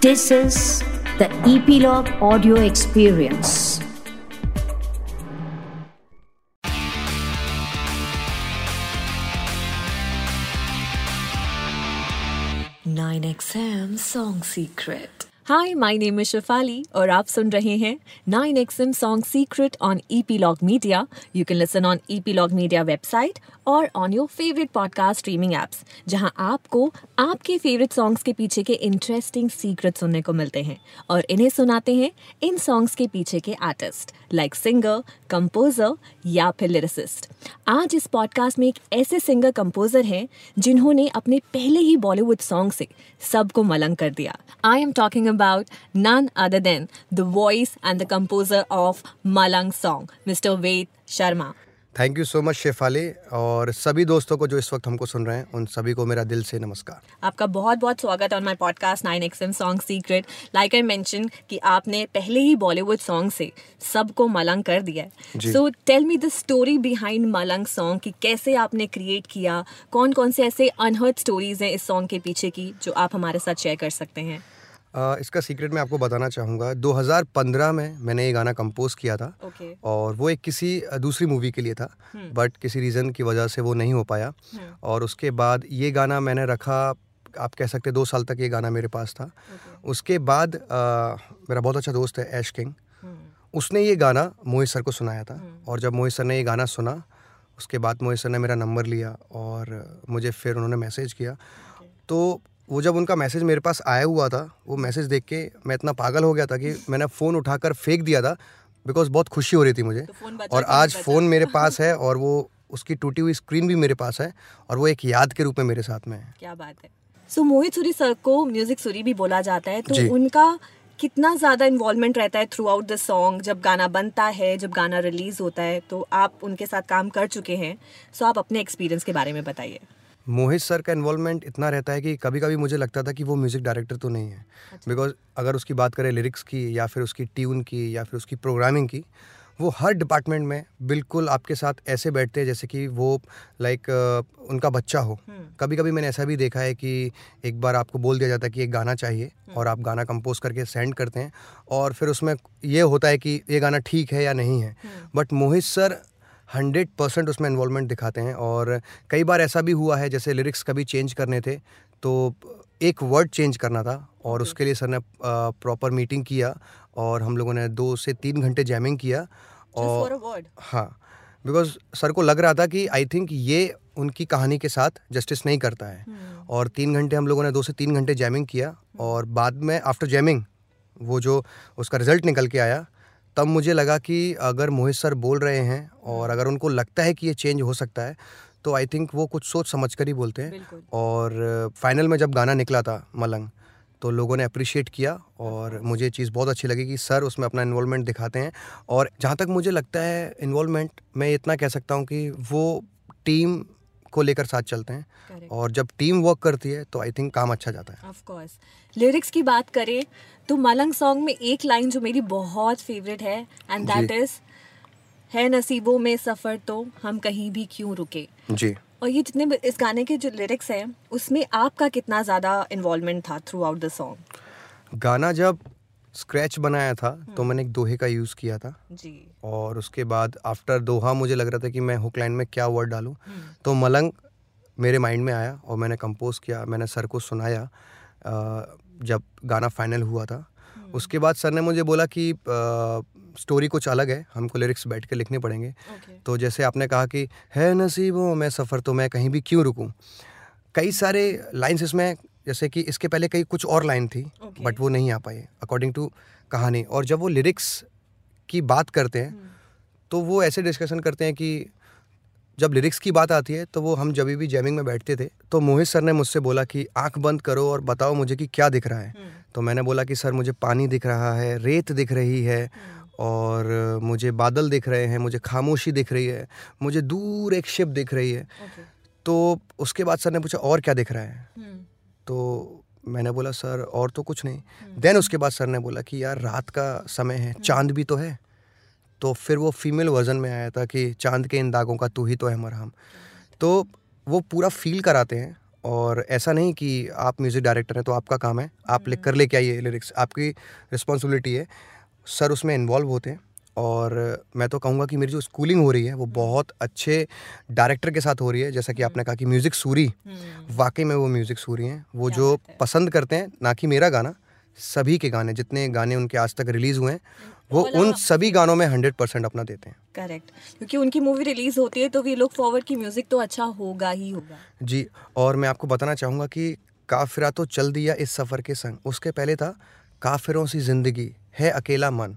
This is the Epilogue Audio Experience. Nine XM Song Secret. Hi my name is Shifali और आप सुन रहे हैं 9XM song secret on Epilogue Media you can listen on Epilogue Media website और on your favourite podcast streaming apps जहाँ आपको आपके favourite songs के पीछे के इंटरेस्टिंग सीक्रेट सुनने को मिलते हैं। और इन्हें सुनाते हैं इन सॉन्ग्स के पीछे के आर्टिस्ट लाइक सिंगर कंपोजर या फिर लिरिसिस्ट आज इस पॉडकास्ट में एक ऐसे सिंगर कंपोजर हैं, जिन्होंने अपने पहले ही बॉलीवुड सॉन्ग से सबको मलंग कर दिया। I am talking about none other than the voice and the composer of Malang song mister Ved Sharma thank you so much Shefali और सभी दोस्तों को जो इस वक्त हमको सुन रहे हैं उन सभी को मेरा दिल से नमस्कार। आपका बहुत बहुत स्वागत on my podcast nine XM song secret like I mention कि आपने पहले ही बॉलीवुड सॉन्ग से सबको मलंग कर दिया है। So tell me the story behind Malang song कि कैसे आपने क्रिएट किया? कौन कौन से ऐसे अनहर्ड स्टोरीज हैं इस सॉन्ग के पीछे की जो आप हमारे साथ शेयर कर सकते हैं? इसका सीक्रेट मैं आपको बताना चाहूँगा 2015 में मैंने ये गाना कंपोज किया था okay. और वो एक किसी दूसरी मूवी के लिए था बट हम्म। किसी रीज़न की वजह से वो नहीं हो पाया हम्म। और उसके बाद ये गाना मैंने रखा आप कह सकते दो साल तक ये गाना मेरे पास था okay. उसके बाद आ, मेरा बहुत अच्छा दोस्त है ऐश किंग हम्म। उसने ये गाना मोहित सर को सुनाया था और जब मोहित सर ने ये गाना सुना उसके बाद मोहित सर ने मेरा नंबर लिया और मुझे फिर उन्होंने मैसेज किया तो वो जब उनका मैसेज मेरे पास आया हुआ था वो मैसेज देख के मैं इतना पागल हो गया था कि मैंने फ़ोन उठाकर फेंक दिया था बिकॉज़ बहुत खुशी हो रही थी मुझे। तो और आज फ़ोन मेरे पास है और वो उसकी टूटी हुई स्क्रीन भी मेरे पास है और वो एक याद के रूप में मेरे साथ में है। क्या बात है। So so, Mohit Suri sir को म्यूज़िक सूरी भी बोला जाता है तो उनका कितना ज़्यादा इन्वॉल्वमेंट रहता है थ्रू आउट द सॉन्ग जब गाना बनता है जब गाना रिलीज़ होता है तो आप उनके साथ काम कर चुके हैं। सो so आप अपने एक्सपीरियंस के बारे में बताइए। मोहित सर का इन्वॉल्वमेंट इतना रहता है कि कभी कभी मुझे लगता था कि वो म्यूज़िक डायरेक्टर तो नहीं है बिकॉज़ अच्छा। अगर उसकी बात करें लिरिक्स की या फिर उसकी ट्यून की या फिर उसकी प्रोग्रामिंग की वो हर डिपार्टमेंट में बिल्कुल आपके साथ ऐसे बैठते हैं जैसे कि वो लाइक उनका बच्चा हो हम्म। कभी कभी मैंने ऐसा भी देखा है कि एक बार आपको बोल दिया जाता है कि एक गाना चाहिए हम्म। और आप गाना कंपोज करके सेंड करते हैं और फिर उसमें ये होता है कि ये गाना ठीक है या नहीं है but hmm. Mohit sir hundred percent उसमें इन्वॉलमेंट दिखाते हैं और कई बार ऐसा भी हुआ है जैसे लिरिक्स कभी चेंज करने थे तो एक वर्ड चेंज करना था और उसके लिए सर ने प्रॉपर मीटिंग किया और हम लोगों ने दो से तीन घंटे जैमिंग किया और हाँ बिकॉज़ सर को लग रहा था कि आई थिंक ये उनकी कहानी के साथ जस्टिस नहीं करता है hmm. और तीन घंटे हम लोगों ने दो से तीन घंटे जैमिंग किया hmm. और बाद में आफ्टर जैमिंग वो जो उसका रिज़ल्ट निकल के आया तब मुझे लगा कि अगर मोहित सर बोल रहे हैं और अगर उनको लगता है कि ये चेंज हो सकता है तो आई थिंक वो कुछ सोच समझ कर ही बोलते हैं। और फाइनल में जब गाना निकला था मलंग तो लोगों ने अप्रिशिएट किया और मुझे चीज़ बहुत अच्छी लगी कि सर उसमें अपना इन्वॉल्वमेंट दिखाते हैं। और जहाँ तक मुझे लगता है इन्वॉल्वमेंट मैं इतना कह सकता हूँ कि वो टीम को लेकर साथ चलते हैं। Correct. और जब टीम वर्क करती है तो आई थिंक काम अच्छा जाता है। ऑफ़ कोर्स लिरिक्स की बात करें तो मलंग सॉन्ग में एक लाइन जो मेरी बहुत फेवरेट है एंड दैट इज़ है नसीबों में सफ़र तो हम कहीं भी क्यों रुके? जी। और ये जितने इस गाने के जो लिरिक्स हैं उसमें आपका कितना ज़्यादा इन्वॉल्वमेंट था थ्रू आउट द सॉन्ग गाना जब स्क्रैच बनाया था तो हम्म। मैंने एक दोहे का यूज़ किया था जी और उसके बाद आफ्टर दोहा मुझे लग रहा था कि मैं हुक लाइन में क्या वर्ड डालूं हम्म। तो मलंग मेरे माइंड में आया और मैंने कंपोज किया मैंने सर को सुनाया जब गाना फाइनल हुआ था हम्म। उसके बाद सर ने मुझे बोला कि स्टोरी कुछ अलग है हमको लिरिक्स बैठ के लिखने पड़ेंगे okay. तो जैसे आपने कहा कि है नसीबों मैं सफ़र तो मैं कहीं भी क्यों रुकूं कई सारे लाइन्स इसमें जैसे कि इसके पहले कई कुछ और लाइन थी okay. बट वो नहीं आ पाई अकॉर्डिंग टू कहानी और जब वो लिरिक्स की बात करते हैं hmm. तो वो ऐसे डिस्कशन करते हैं कि जब लिरिक्स की बात आती है तो वो हम जब भी जैमिंग में बैठते थे तो मोहित सर ने मुझसे बोला कि आँख बंद करो और बताओ मुझे कि क्या दिख रहा है hmm. तो मैंने बोला कि सर मुझे पानी दिख रहा है रेत दिख रही है hmm. और मुझे बादल दिख रहे हैं मुझे खामोशी दिख रही है मुझे दूर एक शिप दिख रही है okay. तो उसके बाद सर ने पूछा और क्या दिख रहा है. तो मैंने बोला सर और तो कुछ नहीं. Then hmm. उसके बाद सर ने बोला कि यार रात का समय है हम्म। चाँद भी तो है। तो फिर वो फीमेल वर्जन में आया था कि चाँद के इन दागों का तू ही तो है मरहम. तो वो पूरा फील कराते हैं और ऐसा नहीं कि आप म्यूज़िक डायरेक्टर हैं तो आपका काम है आप लिख कर लेके आइए लिरिक्स आपकी रिस्पॉन्सिबिलिटी है। सर उसमें इन्वॉल्व होते हैं। और मैं तो कहूँगा कि मेरी जो स्कूलिंग हो रही है वो बहुत अच्छे डायरेक्टर के साथ हो रही है। जैसा कि आपने कहा कि म्यूज़िक सूरी वाकई में वो म्यूज़िक सूरी हैं। वो जो पसंद करते हैं ना कि मेरा गाना सभी के गाने जितने गाने उनके आज तक रिलीज़ हुए हैं वो उन सभी गानों में हंड्रेड परसेंट अपना देते हैं। करेक्ट क्योंकि उनकी मूवी रिलीज़ होती है तो वी लुक फॉरवर्ड की म्यूज़िक तो अच्छा होगा ही होगा। जी और मैं आपको बताना चाहूँगा कि काफिरा तो चल दिया इस सफ़र के संग। उसके पहले था काफिरों सी ज़िंदगी है अकेला मन।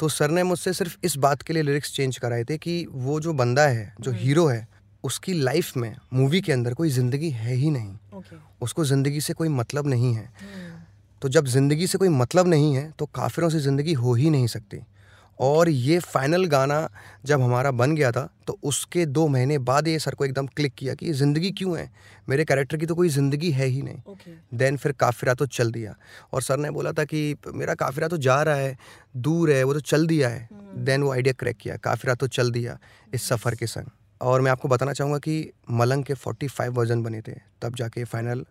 तो सर ने मुझसे सिर्फ़ इस बात के लिए लिरिक्स चेंज कराए थे कि वो जो बंदा है जो हीरो है उसकी लाइफ में मूवी के अंदर कोई ज़िंदगी है ही नहीं। Okay. उसको ज़िंदगी से कोई मतलब नहीं है। तो जब ज़िंदगी से कोई मतलब नहीं है तो काफिरों से ज़िंदगी हो ही नहीं सकती। और ये फाइनल गाना जब हमारा बन गया था तो उसके दो महीने बाद ये सर को एकदम क्लिक किया कि ज़िंदगी क्यों है? मेरे कैरेक्टर की तो कोई ज़िंदगी है ही नहीं। देन फिर काफिरा तो चल दिया। और सर ने बोला था कि मेरा काफिरा तो जा रहा है दूर है वो तो चल दिया है। Then hmm. वो आइडिया क्रैक किया काफिरा तो चल दिया इस सफ़र के संग। और मैं आपको बताना चाहूँगा कि मलंग के 45 वर्जन बने थे तब जाके फाइनल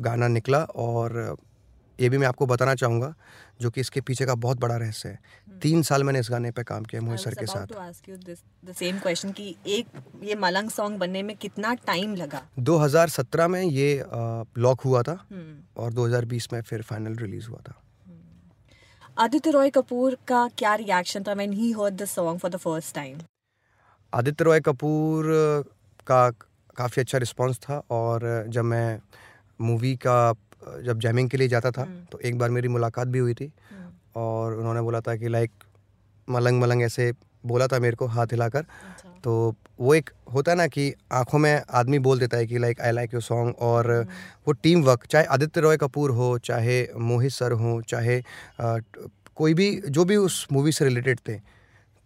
गाना निकला और ये भी मैं आपको बताना चाहूँगा जो कि इसके पीछे का बहुत बड़ा रहस्य है। तीन साल मैंने इस गाने पे काम किया मोहित सर के साथ। द सेम क्वेश्चन कि एक ये मलंग सॉन्ग बनने में कितना टाइम लगा? 2017 में ये लॉक हुआ था हम्म। और 2020 में फिर फाइनल रिलीज़ हुआ था। आदित्य रॉय कपूर का क्या रिएक्शन था when he heard the song for the first time Aditya Roy Kapoor का काफ़ी अच्छा रिस्पांस था और जब मैं मूवी का जब जैमिंग के लिए जाता था हम्म। तो एक बार मेरी मुलाकात भी हुई थी और उन्होंने बोला था कि लाइक मलंग मलंग ऐसे बोला था मेरे को हाथ हिलाकर अच्छा तो वो एक होता है ना कि आँखों में आदमी बोल देता है कि like I like your song और हम्म। वो टीम वर्क चाहे आदित्य रॉय कपूर हो चाहे मोहित सर हो चाहे अ, कोई भी जो भी उस मूवी से रिलेटेड थे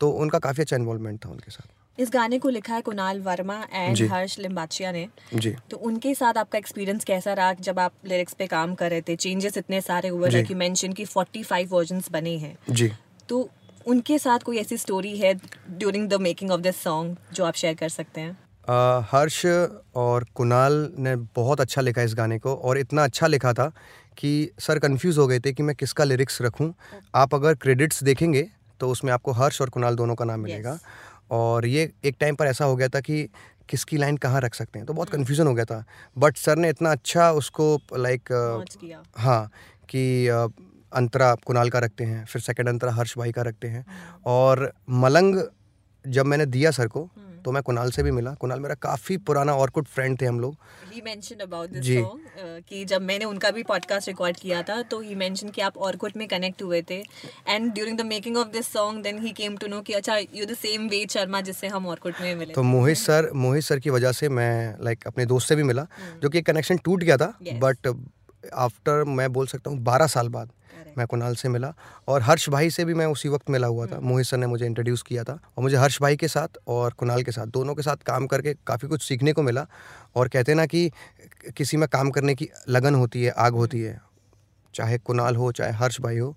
तो उनका काफ़ी अच्छा इन्वॉल्वमेंट था उनके साथ इस गाने को लिखा है कुणाल वर्मा एंड हर्ष लिम्बाचिया ने। जी। तो उनके साथ आपका एक्सपीरियंस कैसा रहा जब आप लिरिक्स पे काम कर रहे थे? चेंजेस इतने सारे हुए जी। लाइक यू मेंशन कि 45 वर्जन्स बने हैं। जी। तो उनके साथ कोई ऐसी स्टोरी है during the making of this song जो आप शेयर कर सकते हैं? अ, हर्ष और कुणाल ने बहुत अच्छा लिखा इस गाने को और इतना अच्छा लिखा था कि सर कंफ्यूज हो गए थे कि मैं किसका लिरिक्स रखूँ। आप अगर क्रेडिट्स देखेंगे तो उसमें आपको हर्ष और कुणाल दोनों का नाम मिलेगा। और ये एक टाइम पर ऐसा हो गया था कि किसकी लाइन कहाँ रख सकते हैं? तो बहुत कन्फ्यूज़न हो गया था। बट सर ने इतना अच्छा उसको लाइक हाँ कि अंतरा कुणाल का रखते हैं फिर सेकंड अंतरा हर्ष भाई का रखते हैं। और मलंग जब मैंने दिया सर को तो मैं कुणाल से भी मिला कुणाल मेरा काफ़ी पुराना और गुड फ्रेंड थे हम लोग ही मेंशन अबाउट दिस जी। सॉन्ग कि जब मैंने उनका भी पॉडकास्ट रिकॉर्ड किया था तो ही मेंशन कि आप ऑर्कुट में कनेक्ट हुए थे and during the making of this song then he came to know कि अच्छा you the same Ved Sharma जिससे हम ऑर्कुट में मिले तो मोहित सर मोहित सर की वजह से मैं लाइक like, अपने दोस्त से भी मिला जो कि कनेक्शन टूट गया था Yes. बट आफ्टर मैं बोल सकता हूँ बारह साल बाद. मैं कुणाल से मिला और हर्ष भाई से भी मैं उसी वक्त मिला हुआ था। मोहित सर ने मुझे इंट्रोड्यूस किया था और मुझे हर्ष भाई के साथ और कुणाल के साथ दोनों के साथ काम करके काफ़ी कुछ सीखने को मिला। और कहते ना कि किसी में काम करने की लगन होती है आग होती है। चाहे कुणाल हो चाहे हर्ष भाई हो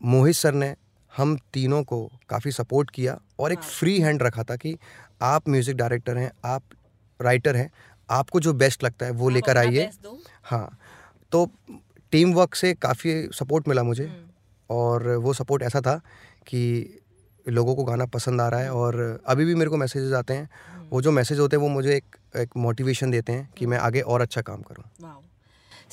मोहित सर ने हम तीनों को काफ़ी सपोर्ट किया और एक फ्री हैंड रखा था कि आप म्यूज़िक डायरेक्टर हैं आप राइटर हैं आपको जो बेस्ट लगता है वो लेकर आइए। हाँ तो टीम वर्क से काफ़ी सपोर्ट मिला मुझे। और वो सपोर्ट ऐसा था कि लोगों को गाना पसंद आ रहा है और अभी भी मेरे को मैसेजेस आते हैं। वो जो मैसेज होते हैं वो मुझे एक एक मोटिवेशन देते हैं कि मैं आगे और अच्छा काम करूँ।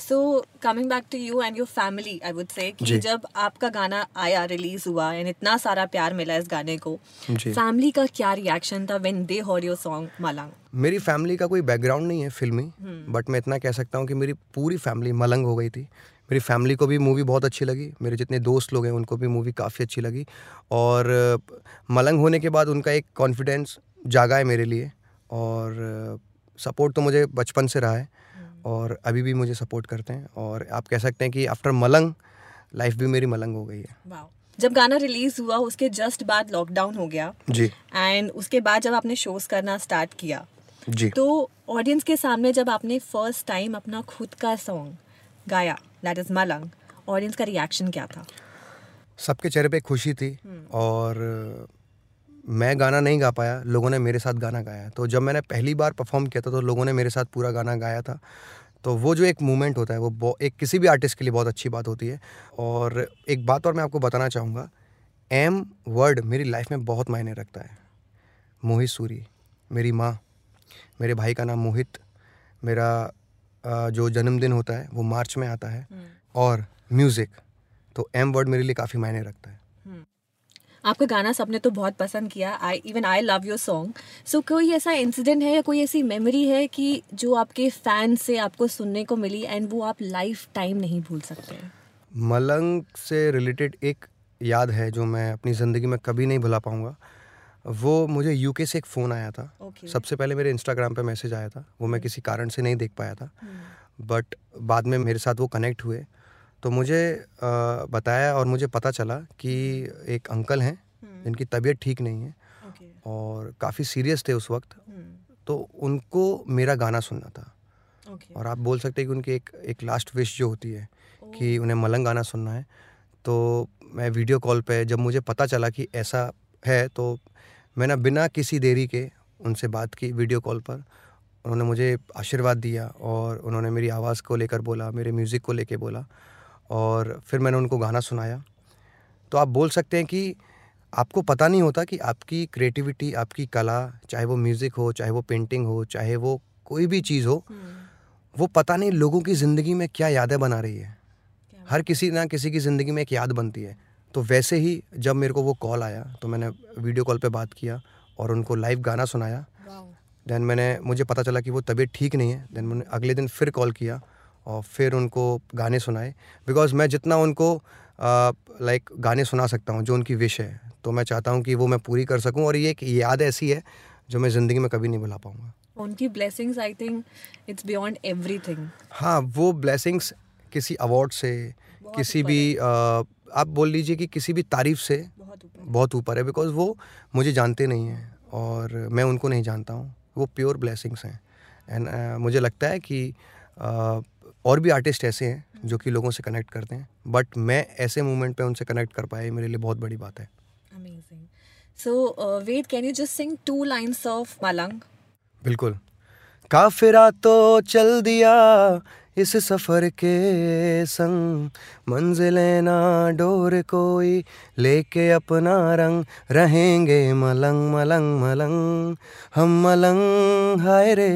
So coming back to you and your family I would say कि जब आपका गाना आया रिलीज़ हुआ एंड इतना सारा प्यार मिला इस गाने को फैमिली का क्या रिएक्शन था when they heard your song Malang मेरी फैमिली का कोई बैकग्राउंड नहीं है फिल्मी हम्म। बट मैं इतना कह सकता हूँ कि मेरी पूरी फैमिली मलंग हो गई थी। मेरी फैमिली को भी मूवी बहुत अच्छी लगी मेरे जितने दोस्त लोग हैं उनको भी मूवी काफ़ी अच्छी लगी। और मलंग होने के बाद उनका एक कॉन्फिडेंस जागा है मेरे लिए और सपोर्ट तो मुझे बचपन से रहा है। और अभी भी मुझे सपोर्ट करते हैं और आप कह सकते हैं कि आफ्टर मलंग लाइफ भी मेरी मलंग हो गई है। जब गाना रिलीज़ हुआ उसके जस्ट बाद लॉकडाउन हो गया। जी। एंड उसके बाद जब आपने शोज़ करना स्टार्ट किया जी। तो ऑडियंस के सामने जब आपने फ़र्स्ट टाइम अपना खुद का सॉन्ग गाया दैट इज़ मलंग ऑडियंस का रिएक्शन क्या था? सबके चेहरे पे खुशी थी हम्म। और मैं गाना नहीं गा पाया लोगों ने मेरे साथ गाना गाया। तो जब मैंने पहली बार परफॉर्म किया था तो लोगों ने मेरे साथ पूरा गाना गाया था। तो वो जो एक मोमेंट होता है वो एक किसी भी आर्टिस्ट के लिए बहुत अच्छी बात होती है। और एक बात और मैं आपको बताना चाहूँगा एम वर्ड मेरी लाइफ में बहुत मायने रखता है। मोहित सूरी मेरी माँ मेरे भाई का नाम मोहित मेरा जो जन्मदिन होता है वो मार्च में आता है। और म्यूज़िक तो एम वर्ड मेरे लिए काफ़ी मायने रखता है। आपका गाना सबने तो बहुत पसंद किया I even I love your song so कोई ऐसा इंसिडेंट है या कोई ऐसी मेमोरी है कि जो आपके फ़ैन से आपको सुनने को मिली एंड वो आप लाइफ टाइम नहीं भूल सकते मलंग से रिलेटेड एक याद है जो मैं अपनी ज़िंदगी में कभी नहीं भुला पाऊँगा। वो मुझे यूके से एक फ़ोन आया था। Okay. सबसे पहले मेरे इंस्टाग्राम पे मैसेज आया था। वो मैं किसी कारण से नहीं देख पाया था। But hmm. बाद में मेरे साथ वो कनेक्ट हुए। तो मुझे बताया और मुझे पता चला कि एक अंकल हैं जिनकी तबीयत ठीक नहीं है और काफ़ी सीरियस थे उस वक्त। तो उनको मेरा गाना सुनना था। और आप बोल सकते हैं कि उनकी एक एक लास्ट विश जो होती है कि उन्हें मलंग गाना सुनना है। तो मैं वीडियो कॉल पे जब मुझे पता चला कि ऐसा है तो मैंने बिना किसी देरी के उनसे बात की वीडियो कॉल पर। उन्होंने मुझे आशीर्वाद दिया और उन्होंने मेरी आवाज़ को लेकर बोला मेरे म्यूज़िक को लेकर बोला। और फिर मैंने उनको गाना सुनाया। तो आप बोल सकते हैं कि आपको पता नहीं होता कि आपकी क्रिएटिविटी आपकी कला चाहे वो म्यूज़िक हो चाहे वो पेंटिंग हो चाहे वो कोई भी चीज़ हो वो पता नहीं लोगों की ज़िंदगी में क्या यादें बना रही है। हर किसी ना किसी की ज़िंदगी में एक याद बनती है। तो वैसे ही जब मेरे को वो कॉल आया तो मैंने वीडियो कॉल पे बात किया और उनको लाइव गाना सुनाया। देन मैंने मुझे पता चला कि वो तबीयत ठीक नहीं है। देन मैंने अगले दिन फिर कॉल किया और फिर उनको गाने सुनाए। बिकॉज़ मैं जितना उनको लाइक गाने सुना सकता हूँ जो उनकी विश है तो मैं चाहता हूँ कि वो मैं पूरी कर सकूँ और ये एक याद ऐसी है जो मैं ज़िंदगी में कभी नहीं भुला पाऊँगा। उनकी blessings I think it's beyond everything हाँ वो ब्लेसिंग्स किसी अवार्ड से किसी भी आप बोल लीजिए कि किसी भी तारीफ़ से बहुत ऊपर है। बिकॉज़ वो मुझे जानते नहीं हैं और मैं उनको नहीं जानता हूँ। वो प्योर ब्लेसिंग्स हैं। एंड मुझे लगता है कि अ, और भी आर्टिस्ट ऐसे हैं जो कि लोगों से कनेक्ट करते हैं बट मैं ऐसे मोमेंट पे उनसे कनेक्ट कर पाया मेरे लिए बहुत बड़ी बात है। Amazing so wait can you just sing two lines of Malang बिल्कुल। काफिरा तो चल दिया इस सफ़र के संग मंजिलें ना डोर कोई लेके अपना रंग रहेंगे मलंग मलंग मलंग। हम मलंग हाय रे।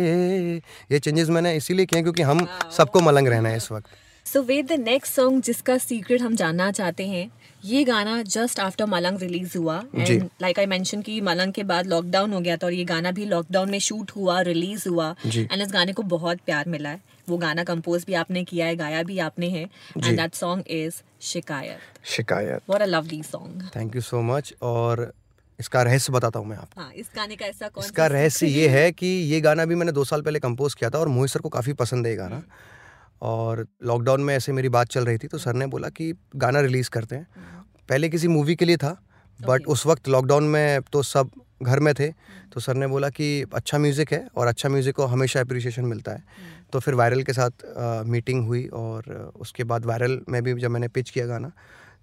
ये चेंजेस मैंने इसीलिए किए क्योंकि हम सबको मलंग रहना है इस वक्त। So wait the next song जिसका सीक्रेट हम जानना चाहते हैं ये गाना जस्ट आफ्टर मलंग रिलीज़ हुआ एंड लाइक आई मेंशन कि मलंग के बाद लॉकडाउन हो गया था और ये गाना भी लॉकडाउन में शूट हुआ रिलीज़ हुआ एंड इस गाने को बहुत प्यार मिला है। वो गाना कंपोज भी आपने किया है गाया भी आपने है and that song is Shikayat. Shikayat. What a lovely song thank you so much और इसका रहस्य बताता हूँ मैं आपको। हाँ इस गाने का ऐसा कौन इसका रहस्य ये है? कि ये गाना भी मैंने दो साल पहले कंपोज किया था और मोहित सर को काफ़ी पसंद है ये गाना। और लॉकडाउन में ऐसे मेरी बात चल रही थी तो सर ने बोला कि गाना रिलीज़ करते हैं। पहले किसी मूवी के लिए था बट. उस वक्त लॉकडाउन में तो सब घर में थे तो सर ने बोला कि अच्छा म्यूज़िक है और अच्छा म्यूज़िक को हमेशा अप्रिसिएशन मिलता है। तो फिर वायरल के साथ आ, मीटिंग हुई और उसके बाद वायरल में भी जब मैंने पिच किया गाना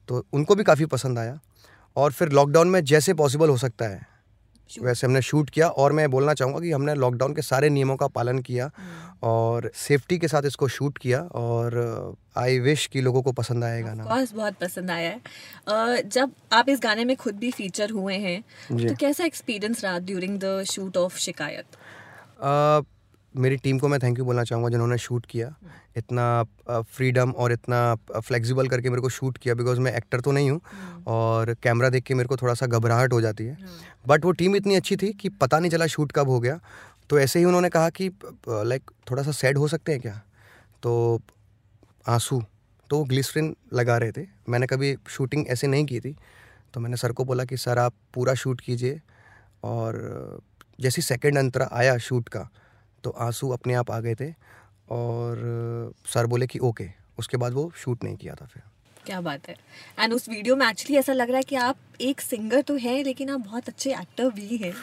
तो उनको भी काफ़ी पसंद आया। और फिर लॉकडाउन में जैसे पॉसिबल हो सकता है. वैसे हमने शूट किया और मैं बोलना चाहूँगा कि हमने लॉकडाउन के सारे नियमों का पालन किया और सेफ्टी के साथ इसको शूट किया और आई विश कि लोगों को पसंद आया गाना बस बहुत पसंद आया है। जब आप इस गाने में खुद भी फीचर हुए हैं तो कैसा एक्सपीरियंस रहा ड्यूरिंग द शूट ऑफ़ शिकायत? मेरी टीम को मैं थैंक यू बोलना चाहूँगा जिन्होंने शूट किया। इतना फ्रीडम और इतना फ्लेक्सिबल करके मेरे को शूट किया बिकॉज़ मैं एक्टर तो नहीं हूँ और कैमरा देख के मेरे को थोड़ा सा घबराहट हो जाती है। बट वो टीम इतनी अच्छी थी कि पता नहीं चला शूट कब हो गया। तो ऐसे ही उन्होंने कहा कि लाइक थोड़ा सा सैड हो सकते हैं क्या? तो आँसू तो वो ग्लिसरिन लगा रहे थे। मैंने कभी शूटिंग ऐसे नहीं की थी। तो मैंने सर को बोला कि सर आप पूरा शूट कीजिए। और जैसे सेकंड अंतरा आया शूट का तो आँसू अपने आप आ गए थे और सर बोले कि ओके। उसके बाद वो शूट नहीं किया था फिर। क्या बात है। एंड उस वीडियो में एक्चुअली ऐसा लग रहा है कि आप एक सिंगर तो हैं लेकिन आप बहुत अच्छे एक्टर भी हैं।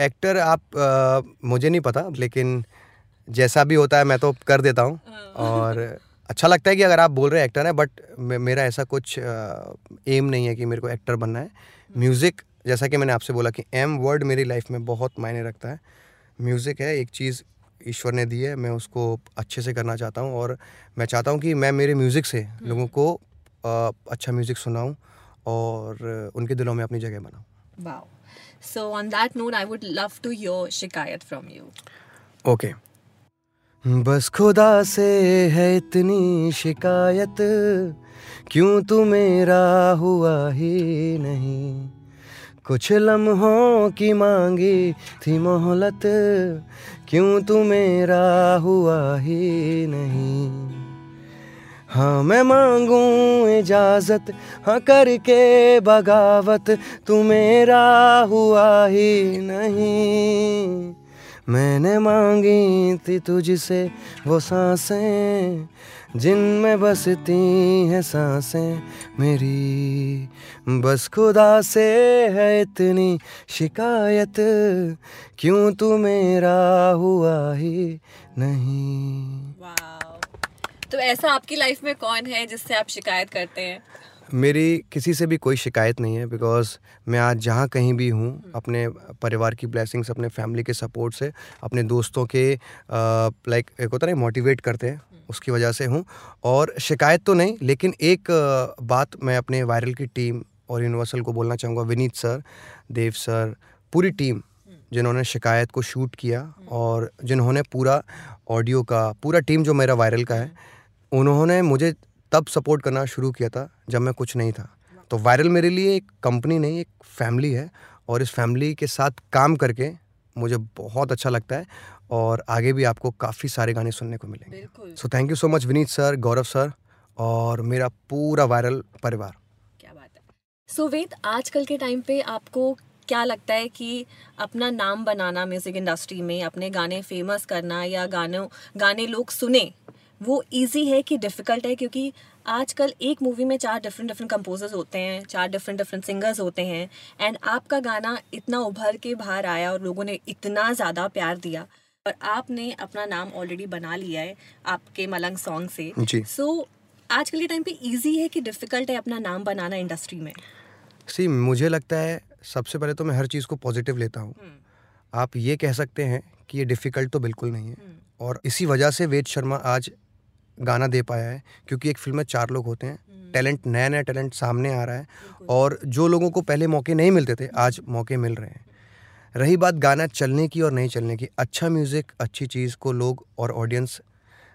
एक्टर आप अ, मुझे नहीं पता लेकिन जैसा भी होता है मैं तो कर देता हूँ। और अच्छा लगता है कि अगर आप बोल रहे एक्टर हैं बट मेरा ऐसा कुछ एम नहीं है कि मेरे को एक्टर बनना है। म्यूज़िक जैसा कि मैंने आपसे बोला कि एम वर्ड मेरी लाइफ में बहुत मायने रखता है। म्यूज़िक है एक चीज़ ईश्वर ने दी है मैं उसको अच्छे से करना चाहता हूँ और मैं चाहता हूँ कि मैं मेरे म्यूज़िक से लोगों को अच्छा म्यूज़िक सुनाऊँ और उनके दिलों में अपनी जगह बनाऊँ Wow. So on that note, I would love to hear Shikayat from you. Okay बस खुदा से है इतनी शिकायत क्यों तू मेरा हुआ ही नहीं कुछ लम्हों की मांगी थी मोहलत, क्यों तू मेरा हुआ ही नहीं? हाँ मैं मांगू इजाज़त हाँ करके बगावत, तू मेरा हुआ ही नहीं। मैंने मांगी थी तुझसे वो साँसें जिनमें बसती हैं साँसें मेरी। बस खुदा से है इतनी शिकायत क्यों तू मेरा हुआ ही नहीं? तो ऐसा आपकी लाइफ में कौन है जिससे आप शिकायत करते हैं? मेरी किसी से भी कोई शिकायत नहीं है बिकॉज़ मैं आज जहाँ कहीं भी हूँ अपने परिवार की ब्लेसिंग्स अपने फैमिली के सपोर्ट से अपने दोस्तों के लाइक एक होता है मोटिवेट करते हैं। उसकी वजह से हूँ। और शिकायत तो नहीं, लेकिन एक बात मैं अपने वायरल की टीम और यूनिवर्सल को बोलना चाहूँगा, विनीत सर, देव सर, पूरी टीम जिन्होंने शिकायत को शूट किया और जिन्होंने पूरा ऑडियो का, पूरा टीम जो मेरा वायरल का है, उन्होंने मुझे तब सपोर्ट करना शुरू किया था जब मैं कुछ नहीं था। तो वायरल मेरे लिए एक कंपनी नहीं, एक फैमिली है और इस फैमिली के साथ काम करके मुझे बहुत अच्छा लगता है और आगे भी आपको काफ़ी सारे गाने सुनने को मिलेंगे। So thank you so much Vineet sir Gaurav sir और मेरा पूरा वायरल परिवार। क्या बात है। सो वेद आजकल के टाइम पे आपको क्या लगता है कि अपना नाम बनाना म्यूज़िक इंडस्ट्री में अपने गाने फ़ेमस करना या गानों गाने लोग सुने वो इजी है कि डिफ़िकल्ट है? क्योंकि आजकल एक मूवी में चार डिफरेंट डिफरेंट कंपोजर्स होते हैं चार डिफरेंट डिफरेंट सिंगर्स होते हैं एंड आपका गाना इतना उभर के बाहर आया और लोगों ने इतना ज़्यादा प्यार दिया और आपने अपना नाम ऑलरेडी बना लिया है आपके मलंग सॉन्ग से। जी। सो आजकल के टाइम पे इजी है कि डिफ़िकल्ट है अपना नाम बनाना इंडस्ट्री में? सी मुझे लगता है सबसे पहले तो मैं हर चीज़ को पॉजिटिव लेता हूँ। आप ये कह सकते हैं कि ये डिफ़िकल्ट तो बिल्कुल नहीं है। और इसी वजह से वेद शर्मा आज गाना दे पाया है क्योंकि एक फ़िल्म में चार लोग होते हैं। टैलेंट नया नया टैलेंट सामने आ रहा है। और जो लोगों को पहले मौके नहीं मिलते थे आज मौके मिल रहे हैं। रही बात गाना चलने की और नहीं चलने की अच्छा म्यूज़िक अच्छी चीज़ को लोग और ऑडियंस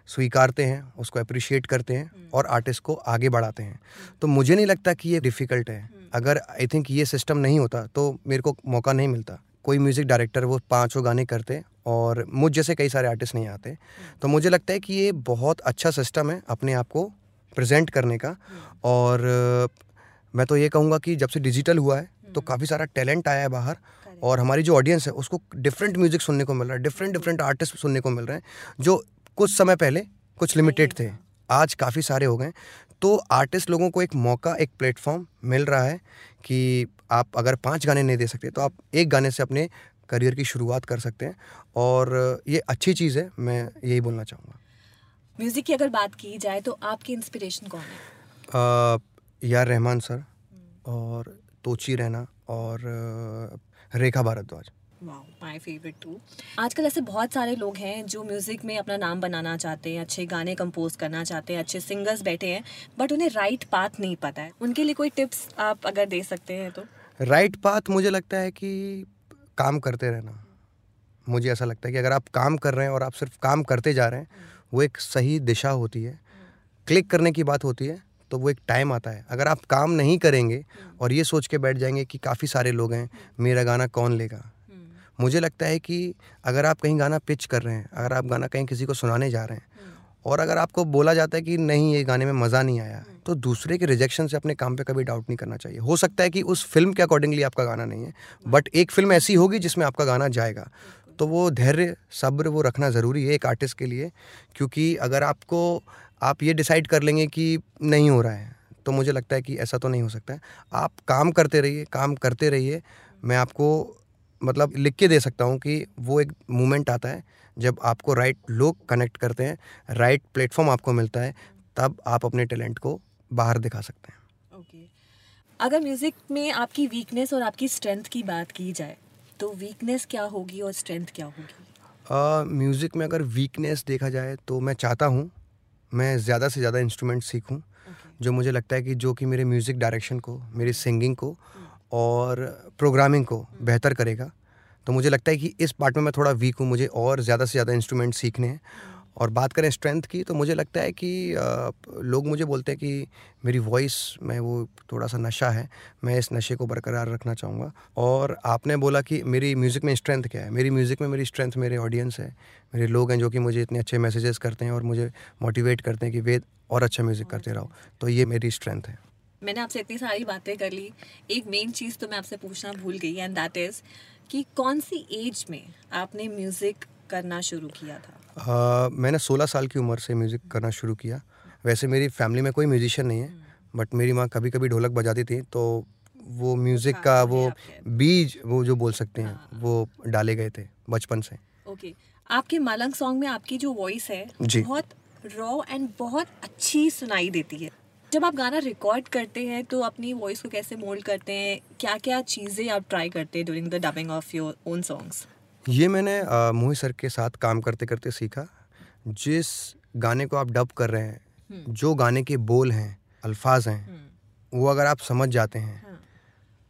स्वीकारते हैं उसको अप्रिशिएट करते हैं और आर्टिस्ट को आगे बढ़ाते हैं। तो मुझे नहीं लगता कि ये डिफ़िकल्ट है। अगर आई थिंक ये सिस्टम नहीं होता तो मेरे को मौका नहीं मिलता। कोई म्यूज़िक डायरेक्टर वो पाँचों गाने करते और मुझ जैसे कई सारे आर्टिस्ट नहीं आते। तो मुझे लगता है कि ये बहुत अच्छा सिस्टम है अपने आप को प्रेजेंट करने का। और मैं तो ये कहूँगा कि जब से डिजिटल हुआ है तो काफ़ी सारा टैलेंट आया है बाहर और हमारी जो ऑडियंस है उसको डिफरेंट म्यूज़िक सुनने को मिल रहा है डिफरेंट डिफरेंट आर्टिस्ट सुनने को मिल रहे हैं जो कुछ समय पहले कुछ लिमिटेड थे आज काफ़ी सारे हो गए तो आर्टिस्ट लोगों को एक मौका एक प्लेटफॉर्म मिल रहा है कि आप अगर पाँच गाने नहीं दे सकते तो आप एक गाने से अपने करियर की शुरुआत कर सकते हैं। और ये अच्छी चीज़ है मैं यही बोलना चाहूँगा। म्यूज़िक की अगर बात की जाए तो आपकी इंस्पिरेशन कौन है? यार रहमान सर और तोची रहना और Rekha Bhardwaj. My favourite two आजकल ऐसे बहुत सारे लोग हैं जो म्यूज़िक में अपना नाम बनाना चाहते हैं अच्छे गाने कंपोज करना चाहते हैं अच्छे सिंगर्स बैठे हैं बट उन्हें राइट पाथ नहीं पता है। उनके लिए कोई टिप्स आप अगर दे सकते हैं तो? राइट पाथ मुझे लगता है कि काम करते रहना। मुझे ऐसा लगता है कि अगर आप काम कर रहे हैं और आप सिर्फ़ काम करते जा रहे हैं वो एक सही दिशा होती है। क्लिक करने की बात होती है तो वो एक टाइम आता है। अगर आप काम नहीं करेंगे और ये सोच के बैठ जाएँगे कि काफ़ी सारे लोग हैं मेरा गाना कौन लेगा? मुझे लगता है कि अगर आप कहीं गाना पिच कर रहे हैं अगर आप गाना कहीं किसी को सुनाने जा रहे हैं और अगर आपको बोला जाता है कि नहीं ये गाने में मज़ा नहीं आया तो दूसरे के रिजेक्शन से अपने काम पे कभी डाउट नहीं करना चाहिए। हो सकता है कि उस फ़िल्म के अकॉर्डिंगली आपका गाना नहीं है बट एक फ़िल्म ऐसी होगी जिसमें आपका गाना जाएगा। तो वो धैर्य सब्र वो रखना ज़रूरी है एक आर्टिस्ट के लिए क्योंकि अगर आपको आप ये डिसाइड कर लेंगे कि नहीं हो रहा है तो मुझे लगता है कि ऐसा तो नहीं हो सकता है। आप काम करते रहिए काम करते रहिए मैं आपको मतलब लिख के दे सकता हूँ कि वो एक मोमेंट आता है जब आपको राइट लोग कनेक्ट करते हैं राइट प्लेटफॉर्म आपको मिलता है तब आप अपने टैलेंट को बाहर दिखा सकते हैं। Okay okay. अगर म्यूज़िक में आपकी वीकनेस और आपकी स्ट्रेंथ की बात की जाए तो वीकनेस क्या होगी और स्ट्रेंथ क्या होगी? म्यूज़िक uh, में अगर वीकनेस देखा जाए तो मैं चाहता हूँ मैं ज़्यादा से ज़्यादा इंस्ट्रूमेंट सीखूँ जो मुझे लगता है कि जो कि मेरे म्यूज़िक डायरेक्शन को मेरी सिंगिंग को और प्रोग्रामिंग को बेहतर करेगा। तो मुझे लगता है कि इस पार्ट में मैं थोड़ा वीक हूँ मुझे और ज़्यादा से ज़्यादा इंस्ट्रूमेंट सीखने हैं। और बात करें स्ट्रेंथ की तो मुझे लगता है कि लोग मुझे बोलते हैं कि मेरी वॉइस में वो थोड़ा सा नशा है, मैं इस नशे को बरकरार रखना चाहूँगा। और आपने बोला कि मेरी म्यूज़िक में स्ट्रेंथ क्या है? मेरी म्यूज़िक में मेरी स्ट्रेंथ मेरे ऑडियंस है, मेरे लोग हैं जो कि मुझे इतने अच्छे मैसेजेस करते हैं और मुझे मोटिवेट करते हैं कि वेद और अच्छा म्यूज़िक करते रहो। तो ये मेरी स्ट्रेंथ है। मैंने आपसे इतनी सारी बातें कर ली। एक मेन चीज़ तो मैं आपसे पूछना भूल गई एंड दैट इज़ कि कौन सी एज में आपने म्यूज़िक करना शुरू किया था? uh, मैंने 16 साल की उम्र से म्यूज़िक करना शुरू किया। वैसे मेरी फैमिली में कोई म्यूजिशियन नहीं है बट मेरी माँ कभी कभी ढोलक बजाती थी तो वो म्यूज़िक का वो बीज वो जो बोल सकते हैं वो डाले गए थे बचपन से। ओके आपके मालंग सॉन्ग में आपकी जो वॉइस है जी। बहुत रॉ एंड बहुत अच्छी सुनाई देती है। जब आप गाना रिकॉर्ड करते हैं तो अपनी वॉइस को कैसे मोल्ड करते हैं? क्या क्या चीज़ें आप ट्राई करते हैं during the dubbing of your own songs ये मैंने मोहित सर के साथ काम करते करते सीखा। जिस गाने को आप डब कर रहे हैं जो गाने के बोल हैं अल्फाज हैं वो अगर आप समझ जाते हैं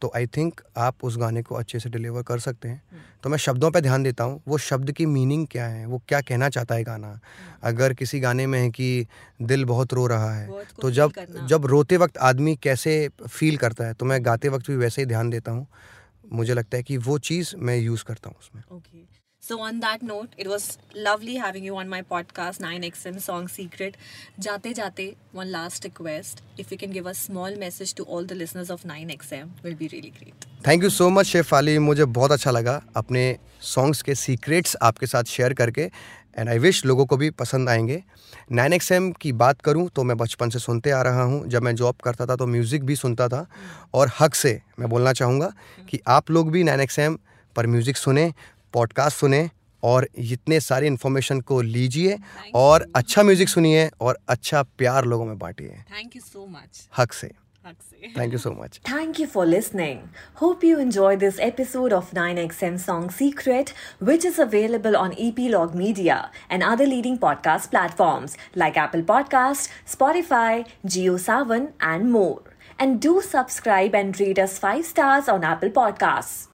तो आई थिंक आप उस गाने को अच्छे से डिलीवर कर सकते हैं। तो मैं शब्दों पर ध्यान देता हूँ वो शब्द की मीनिंग क्या है वो क्या कहना चाहता है गाना। अगर किसी गाने में है कि दिल बहुत रो रहा है तो जब जब रोते वक्त आदमी कैसे फील करता है तो मैं गाते वक्त भी वैसे ही ध्यान देता हूँ। मुझे लगता है कि वो चीज़ मैं यूज़ करता हूँ उसमें Okay. So on that note, it was lovely having you on my podcast 9XM Song Secret. जाते जाते one last request. If you can give a small message to all the listeners of 9XM, will be really great. Thank you so much Shefali मुझे बहुत अच्छा लगा अपने songs के secrets आपके साथ शेयर करके एंड आई विश लोगों को भी पसंद आएँगे नाइन एक्स एम की बात करूँ तो मैं बचपन से सुनते आ रहा हूँ जब मैं जॉब करता था तो म्यूज़िक भी सुनता था और हक से मैं बोलना चाहूँगा कि आप लोग भी नाइन एक्स एम पर म्यूज़िक सुने पॉडकास्ट सुने और इतने सारे इन्फॉर्मेशन को लीजिए और अच्छा म्यूज़िक सुनिए और अच्छा प्यार लोगों में बांटिए Thank you so much. हक से. Thank you so much Thank you for listening. Hope you enjoyed this episode of 9XM Song Secret, which is available on Epilogue Media and other leading podcast platforms like Apple Podcast, Spotify, JioSavan, and more. And do subscribe and rate us 5 stars on Apple Podcasts.